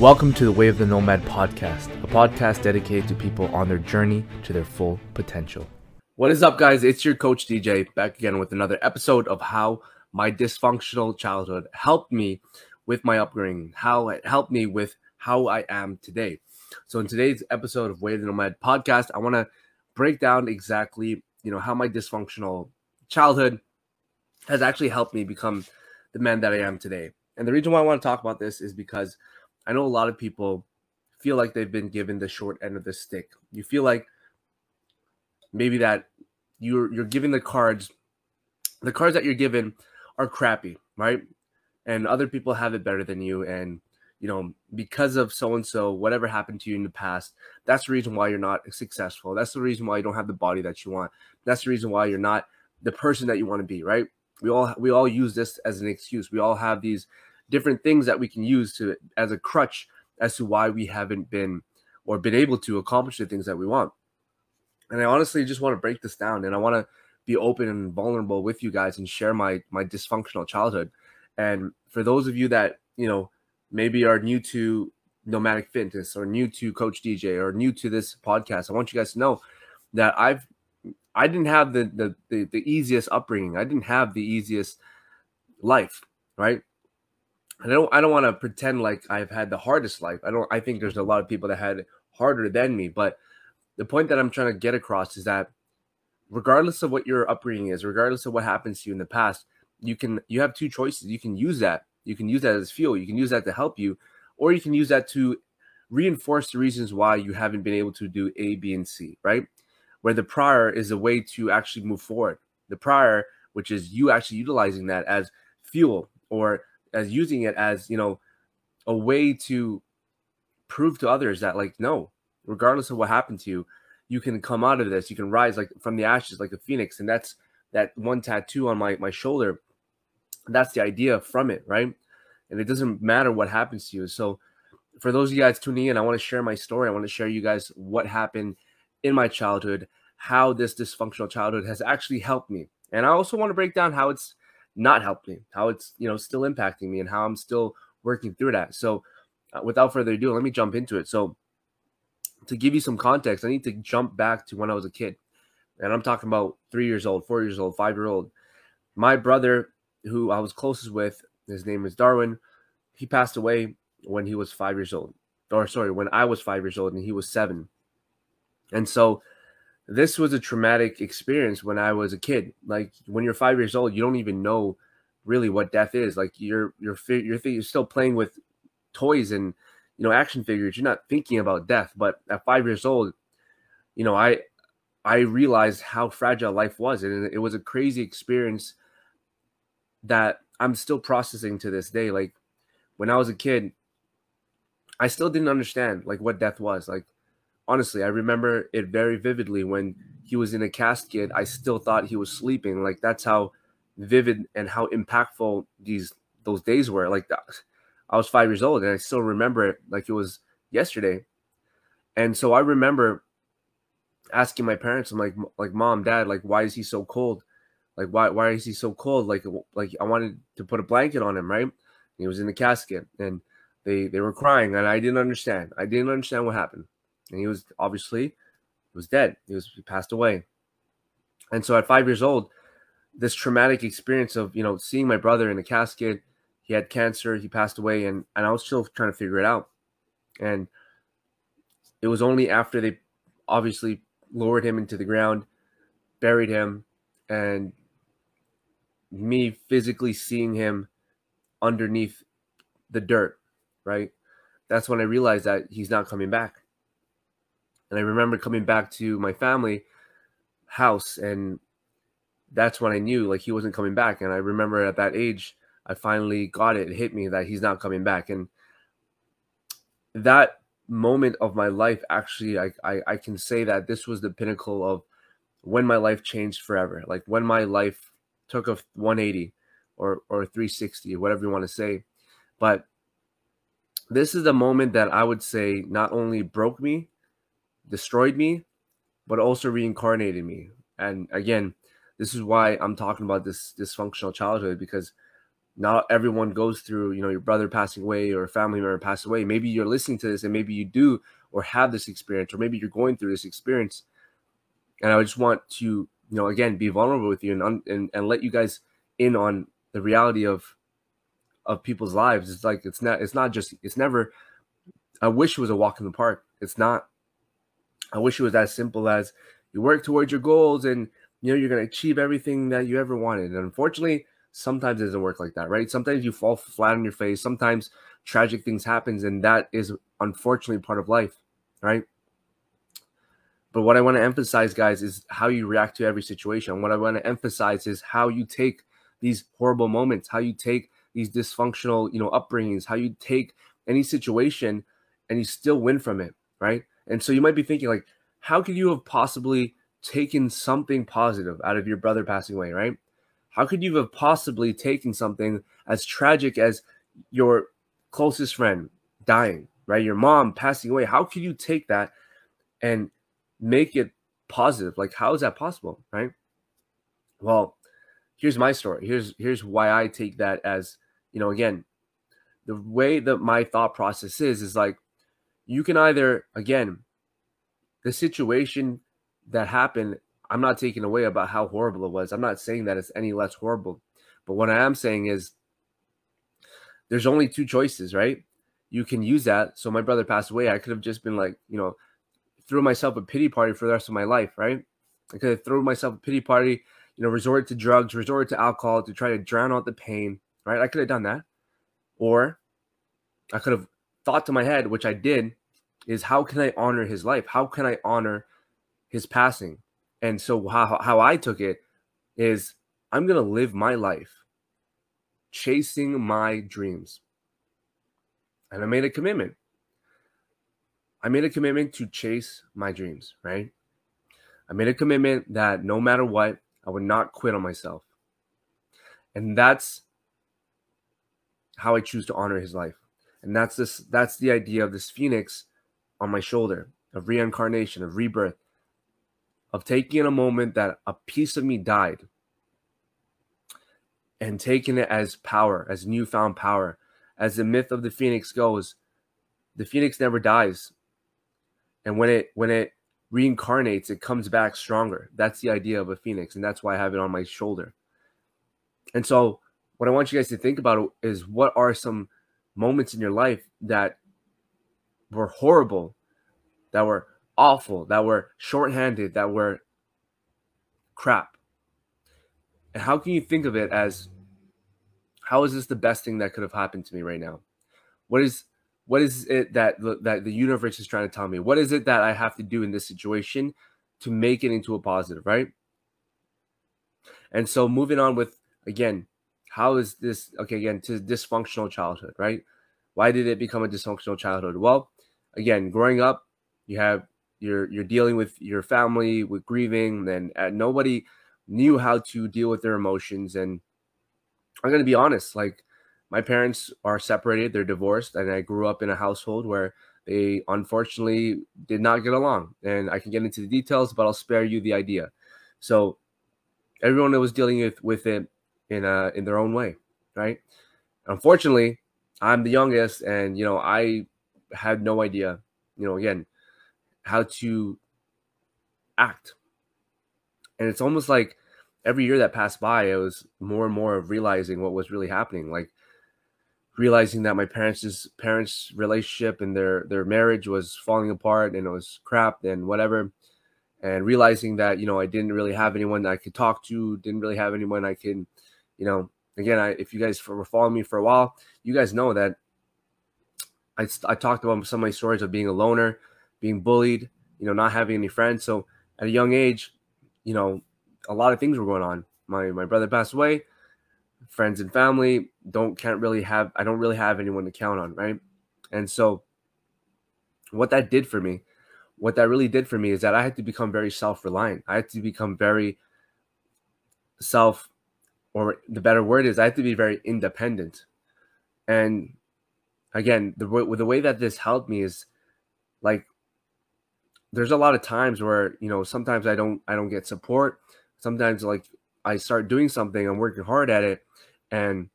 Welcome to the Way of the Nomad podcast, a podcast dedicated to people on their journey to their full potential. What is up, guys? It's your coach DJ back again with another episode of how my dysfunctional childhood helped me with my upbringing, how it helped me with how I am today. So, in today's episode of Way of the Nomad podcast, I want to break down exactly, you know, how my dysfunctional childhood has actually helped me become the man that I am today. And the reason why I want to talk about this is because I know a lot of people feel like they've been given the short end of the stick. You feel like maybe that you're you're given the cards, the cards that you're given are crappy, right? And other people have it better than you, and you know because of so and so, whatever happened to you in the past, that's the reason why you're not successful. That's the reason why you don't have the body that you want. That's the reason why you're not the person that you want to be, right? We all we all use this as an excuse. We all have these different things that we can use to as a crutch as to why we haven't been or been able to accomplish the things that we want. And I honestly just want to break this down and I want to be open and vulnerable with you guys and share my my dysfunctional childhood. And for those of you that, you know, maybe are new to nomadic fitness or new to coach DJ or new to this podcast, I want you guys to know that I've I didn't have the the the, the easiest upbringing. I didn't have the easiest life, right? I don't I don't want to pretend like I've had the hardest life. I don't I think there's a lot of people that had harder than me, but the point that I'm trying to get across is that regardless of what your upbringing is, regardless of what happens to you in the past, you can you have two choices. You can use that. You can use that as fuel. You can use that to help you, or you can use that to reinforce the reasons why you haven't been able to do A, B, and C, right? Where the prior is a way to actually move forward. The prior, which is you actually utilizing that as fuel or as using it as you know a way to prove to others that like no regardless of what happened to you you can come out of this you can rise like from the ashes like a phoenix and that's that one tattoo on my my shoulder that's the idea from it right? And it doesn't matter what happens to you. So for those of you guys tuning in i want to share my story. I want to share you guys what happened in my childhood how this dysfunctional childhood has actually helped me. And i also want to break down how it's not helped me, how it's you know still impacting me, and how I'm still working through that. So, uh, without further ado, let me jump into it. So, to give you some context, I need to jump back to when I was a kid, and I'm talking about three years old, four years old, five year old. My brother, who I was closest with, his name is Darwin. He passed away when he was five years old, or sorry, when I was five years old and he was seven. And so this was a traumatic experience when I was a kid. Like when you're five years old, you don't even know really what death is. Like you're you're you're, you're still playing with toys and you know action figures. You're not thinking about death. But at five years old, you know I I realized how fragile life was, and it was a crazy experience that I'm still processing to this day. Like when I was a kid, I still didn't understand like what death was. Like honestly, I remember it very vividly when he was in a casket. I still thought he was sleeping. Like that's how vivid and how impactful these those days were. Like I was five years old and I still remember it like it was yesterday. And so I remember asking my parents, I'm like, like mom, dad, like why is he so cold? Like why why is he so cold? Like like I wanted to put a blanket on him, right? He was in the casket and they they were crying and I didn't understand. I didn't understand what happened and he was obviously he was dead. He was he passed away. And so at five years old, this traumatic experience of you know seeing my brother in a casket, he had cancer, he passed away, and and I was still trying to figure it out. And it was only after they obviously lowered him into the ground, buried him, and me physically seeing him underneath the dirt, right? That's when I realized that he's not coming back. And I remember coming back to my family house and that's when I knew like he wasn't coming back. And I remember at that age, I finally got it. It hit me that he's not coming back. And that moment of my life, actually, I, I, I can say that this was the pinnacle of when my life changed forever. Like when my life took a 180 or, or 360, whatever you want to say. But this is the moment that I would say not only broke me, destroyed me, but also reincarnated me. And again, this is why I'm talking about this dysfunctional childhood because not everyone goes through, you know, your brother passing away or a family member passing away. Maybe you're listening to this and maybe you do or have this experience, or maybe you're going through this experience. And I just want to, you know, again, be vulnerable with you and, and, and let you guys in on the reality of of people's lives. It's like it's not it's not just it's never I wish it was a walk in the park. It's not. I wish it was as simple as you work towards your goals and you know you're going to achieve everything that you ever wanted. And unfortunately, sometimes it doesn't work like that, right? Sometimes you fall flat on your face. Sometimes tragic things happens and that is unfortunately part of life, right? But what I want to emphasize, guys, is how you react to every situation. What I want to emphasize is how you take these horrible moments, how you take these dysfunctional, you know, upbringings, how you take any situation and you still win from it, right? And so you might be thinking, like, how could you have possibly taken something positive out of your brother passing away, right? How could you have possibly taken something as tragic as your closest friend dying, right? Your mom passing away. How could you take that and make it positive? Like, how is that possible, right? Well, here's my story. Here's here's why I take that as, you know, again, the way that my thought process is is like you can either again the situation that happened i'm not taking away about how horrible it was. I'm not saying that it's any less horrible. But what i am saying is there's only two choices right? You can use that. So my brother passed away. I could have just been like you know threw myself a pity party for the rest of my life right? I could have thrown myself a pity party you know resorted to drugs resorted to alcohol to try to drown out the pain right? I could have done that. Or i could have thought to my head, which I did, is how can I honor his life? How can I honor his passing? And so how, how I took it is I'm going to live my life chasing my dreams. And I made a commitment. I made a commitment to chase my dreams, right? I made a commitment that no matter what, I would not quit on myself. And that's how I choose to honor his life. And that's this that's the idea of this phoenix on my shoulder, of reincarnation, of rebirth, of taking a moment that a piece of me died and taking it as power, as newfound power. As the myth of the phoenix goes, the phoenix never dies. And when it when it reincarnates, it comes back stronger. That's the idea of a phoenix, and that's why I have it on my shoulder. And so, what I want you guys to think about is what are some moments in your life that were horrible, that were awful, that were shorthanded, that were crap. And how can you think of it as how is this the best thing that could have happened to me right now? What is what is it that that the universe is trying to tell me? What is it that I have to do in this situation to make it into a positive, right? And so moving on with again, how is this okay again to dysfunctional childhood right? Why did it become a dysfunctional childhood? Well again growing up you have you're you're dealing with your family with grieving and uh, nobody knew how to deal with their emotions and i'm to be honest like my parents are separated they're divorced and i grew up in a household where they unfortunately did not get along and i can get into the details but i'll spare you the idea. So everyone that was dealing with with it in uh in their own way, right? Unfortunately, I'm the youngest, and you know I had no idea, you know, again, how to act, and it's almost like every year that passed by, I was more and more of realizing what was really happening, like realizing that my parents' parents' relationship and their their marriage was falling apart and it was crap and whatever and realizing that you know I didn't really have anyone I could talk to, didn't really have anyone I can you know, again, I, if you guys were following me for a while, you guys know that I, I talked about some of my stories of being a loner, being bullied, you know, not having any friends. So at a young age, you know, a lot of things were going on. My my brother passed away, friends and family don't can't really have I don't really have anyone to count on, right? And so what that did for me, what that really did for me is that I had to become very self-reliant. I had to become very self or the better word is I have to be very independent. And again, the the way that this helped me is like there's a lot of times where you know sometimes I don't I don't get support. Sometimes like I start doing something, I'm working hard at it, and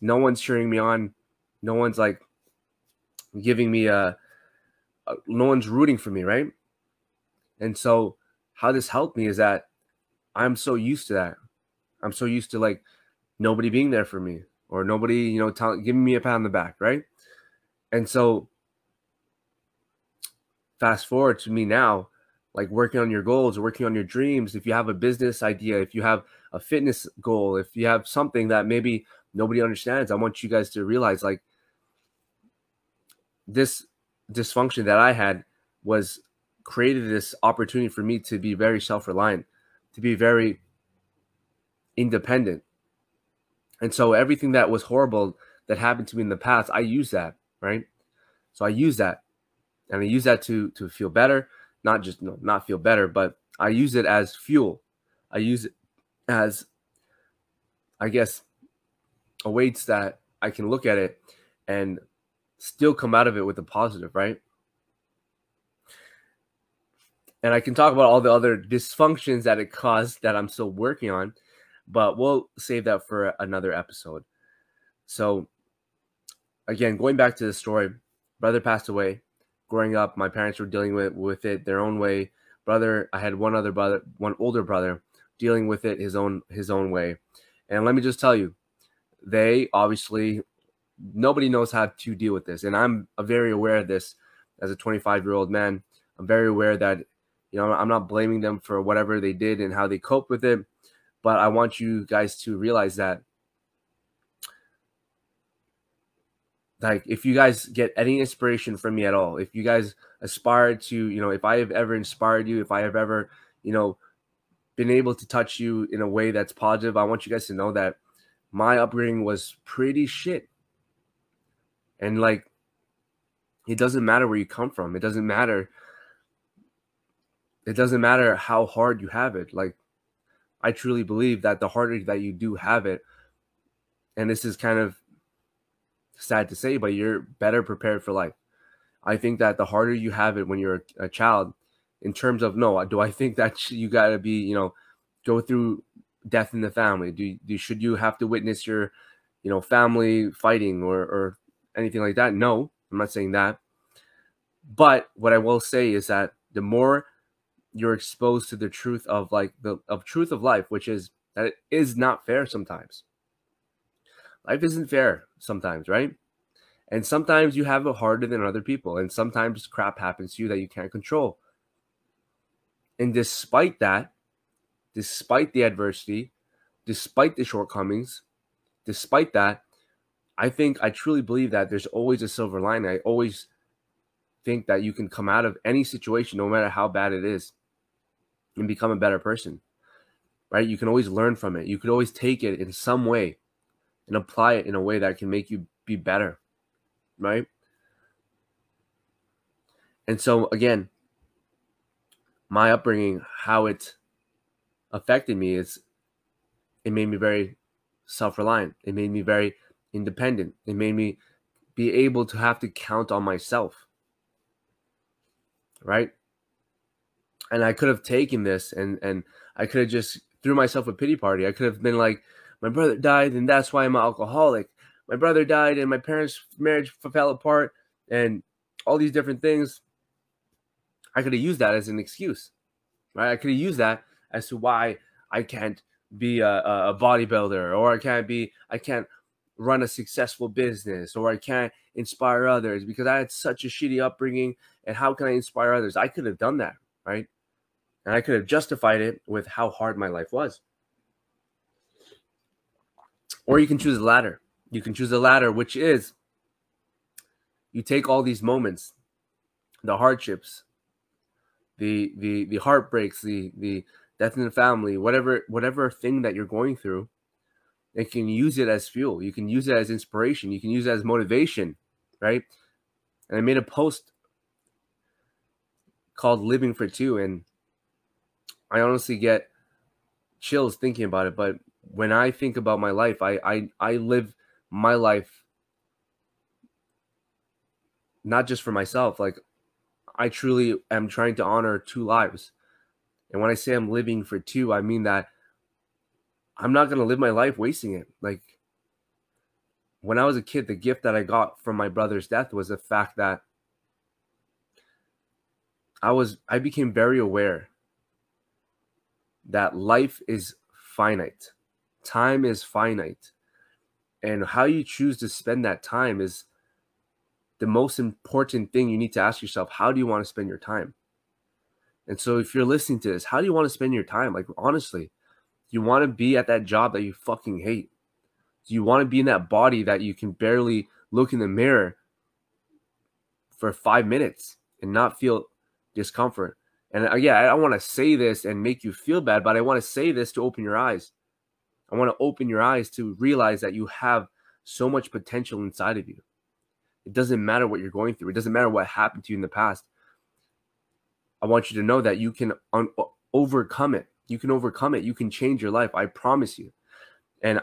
no one's cheering me on. No one's like giving me a, a no one's rooting for me, right? And so how this helped me is that I'm so used to that. I'm so used to like nobody being there for me or nobody, you know, tell, giving me a pat on the back, right? And so fast forward to me now, like working on your goals, working on your dreams. If you have a business idea, if you have a fitness goal, if you have something that maybe nobody understands, I want you guys to realize like this dysfunction that I had was created this opportunity for me to be very self-reliant, to be very independent. And so everything that was horrible that happened to me in the past, I use that, right? So I use that. And I use that to to feel better, not just no, not feel better, but I use it as fuel. I use it as I guess a weights that I can look at it and still come out of it with a positive, right? And I can talk about all the other dysfunctions that it caused that I'm still working on, but we'll save that for another episode. So, again, going back to the story, brother passed away. Growing up, my parents were dealing with, with it their own way. Brother, I had one other brother, one older brother, dealing with it his own his own way. And let me just tell you, they obviously nobody knows how to deal with this. And I'm very aware of this as a 25 year old man. I'm very aware that, you know, I'm not blaming them for whatever they did and how they cope with it. But I want you guys to realize that, like, if you guys get any inspiration from me at all, if you guys aspire to, you know, if I have ever inspired you, if I have ever, you know, been able to touch you in a way that's positive, I want you guys to know that my upbringing was pretty shit. And like, it doesn't matter where you come from. It doesn't matter. It doesn't matter how hard you have it. Like, I truly believe that the harder that you do have it, and this is kind of sad to say, but you're better prepared for life. I think that the harder you have it when you're a child, in terms of no, do I think that you got to be, you know, go through death in the family? Do, do should you have to witness your, you know, family fighting or or anything like that. No, I'm not saying that. But what I will say is that the more you're exposed to the truth of like the of truth of life, which is that it is not fair sometimes. Life isn't fair sometimes, right? And sometimes you have it harder than other people, and sometimes crap happens to you that you can't control. And despite that, despite the adversity, despite the shortcomings, despite that, I think I truly believe that there's always a silver lining. I always think that you can come out of any situation, no matter how bad it is, and become a better person. Right? You can always learn from it. You could always take it in some way and apply it in a way that can make you be better. Right? And so again, my upbringing, how it affected me is it made me very self-reliant. It made me very independent. It made me be able to have to count on myself. Right? And I could have taken this and and I could have just threw myself a pity party. I could have been like, my brother died and that's why I'm an alcoholic. My brother died and my parents' marriage fell apart and all these different things. I could have used that as an excuse. Right? I could have used that as to why I can't be a, a bodybuilder or I can't be I can't run a successful business or I can't inspire others because I had such a shitty upbringing. And how can I inspire others? I could have done that, right? And I could have justified it with how hard my life was. Or you can choose the latter. You can choose the latter, which is you take all these moments, the hardships, the the the heartbreaks, the the death in the family, whatever whatever thing that you're going through, and can use it as fuel. You can use it as inspiration. You can use it as motivation, right? And I made a post called Living for Two, and I honestly get chills thinking about it. But when I think about my life, I I, I live my life not just for myself. Like I truly am trying to honor two lives. And when I say I'm living for two, I mean that I'm not going to live my life wasting it. Like, when I was a kid, the gift that I got from my brother's death was the fact that I was I became very aware that life is finite. Time is finite. And how you choose to spend that time is the most important thing you need to ask yourself. How do you want to spend your time? And so if you're listening to this, how do you want to spend your time? Like honestly, you want to be at that job that you fucking hate? Do you want to be in that body that you can barely look in the mirror for 5 minutes and not feel discomfort? And uh, yeah, I don't want to say this and make you feel bad, but I want to say this to open your eyes. I want to open your eyes to realize that you have so much potential inside of you. It doesn't matter what you're going through. It doesn't matter what happened to you in the past. I want you to know that you can un- overcome it. You can overcome it. You can change your life. I promise you. And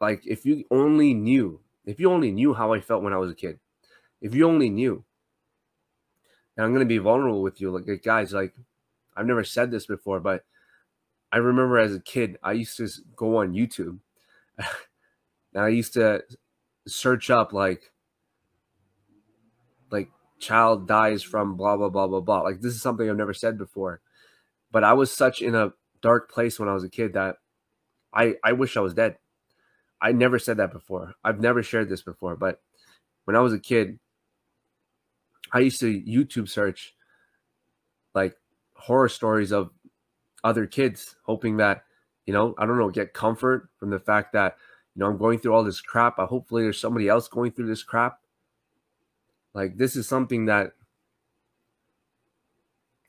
like if you only knew, if you only knew how I felt when I was a kid. If you only knew and I'm gonna be vulnerable with you. Like, guys, like I've never said this before, but I remember as a kid, I used to go on YouTube and I used to search up like like child dies from blah blah blah blah blah. Like this is something I've never said before. But I was such in a dark place when I was a kid that I I wish I was dead. I never said that before. I've never shared this before, but when I was a kid, I used to YouTube search like horror stories of other kids, hoping that, you know, I don't know, get comfort from the fact that, you know, I'm going through all this crap. I hopefully there's somebody else going through this crap. Like this is something that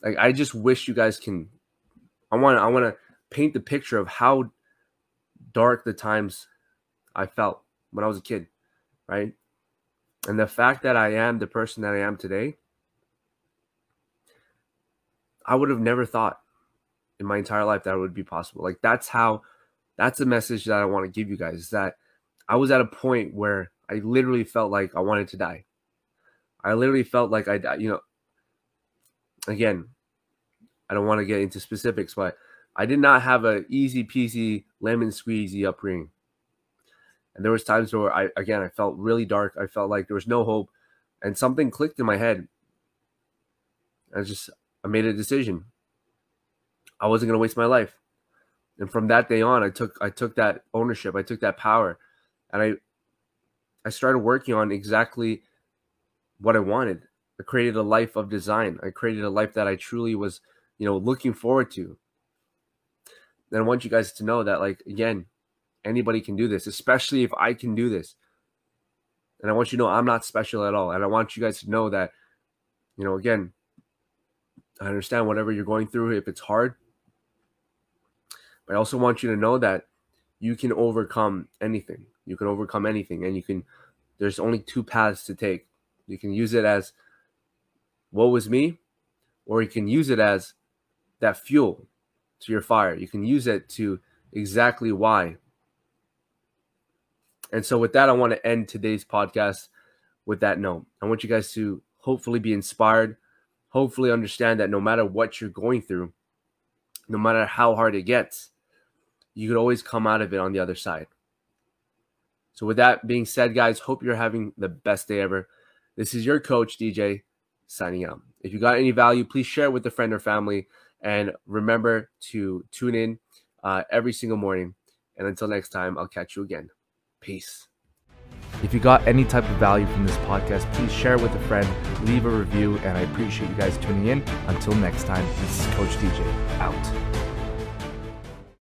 like I just wish you guys can I want I want to paint the picture of how dark the times I felt when I was a kid, right? And the fact that I am the person that I am today, I would have never thought in my entire life that would be possible. Like that's how that's the message that I want to give you guys is that I was at a point where I literally felt like I wanted to die. I literally felt like I you know again, I don't want to get into specifics, but I did not have a easy peasy lemon squeezy upbringing. And there was times where I again I felt really dark. I felt like there was no hope, and something clicked in my head. I just I made a decision. I wasn't gonna waste my life, and from that day on, I took I took that ownership. I took that power, and I I started working on exactly what I wanted. I created a life of design. I created a life that I truly was, you know, looking forward to. And I want you guys to know that, like, again, Anybody can do this, especially if I can do this. And I want you to know I'm not special at all. And I want you guys to know that, you know, again, I understand whatever you're going through if it's hard. But I also want you to know that you can overcome anything. You can overcome anything. And you can, there's only two paths to take. You can use it as, what was me? Or you can use it as that fuel to your fire. You can use it to exactly why and so, with that, I want to end today's podcast with that note. I want you guys to hopefully be inspired, hopefully understand that no matter what you're going through, no matter how hard it gets, you could always come out of it on the other side. So, with that being said, guys, hope you're having the best day ever. This is your coach, DJ, signing out. If you got any value, please share it with a friend or family. And remember to tune in uh, every single morning. And until next time, I'll catch you again. Peace. If you got any type of value from this podcast, please share it with a friend, leave a review, and I appreciate you guys tuning in. Until next time, this is Coach DJ out.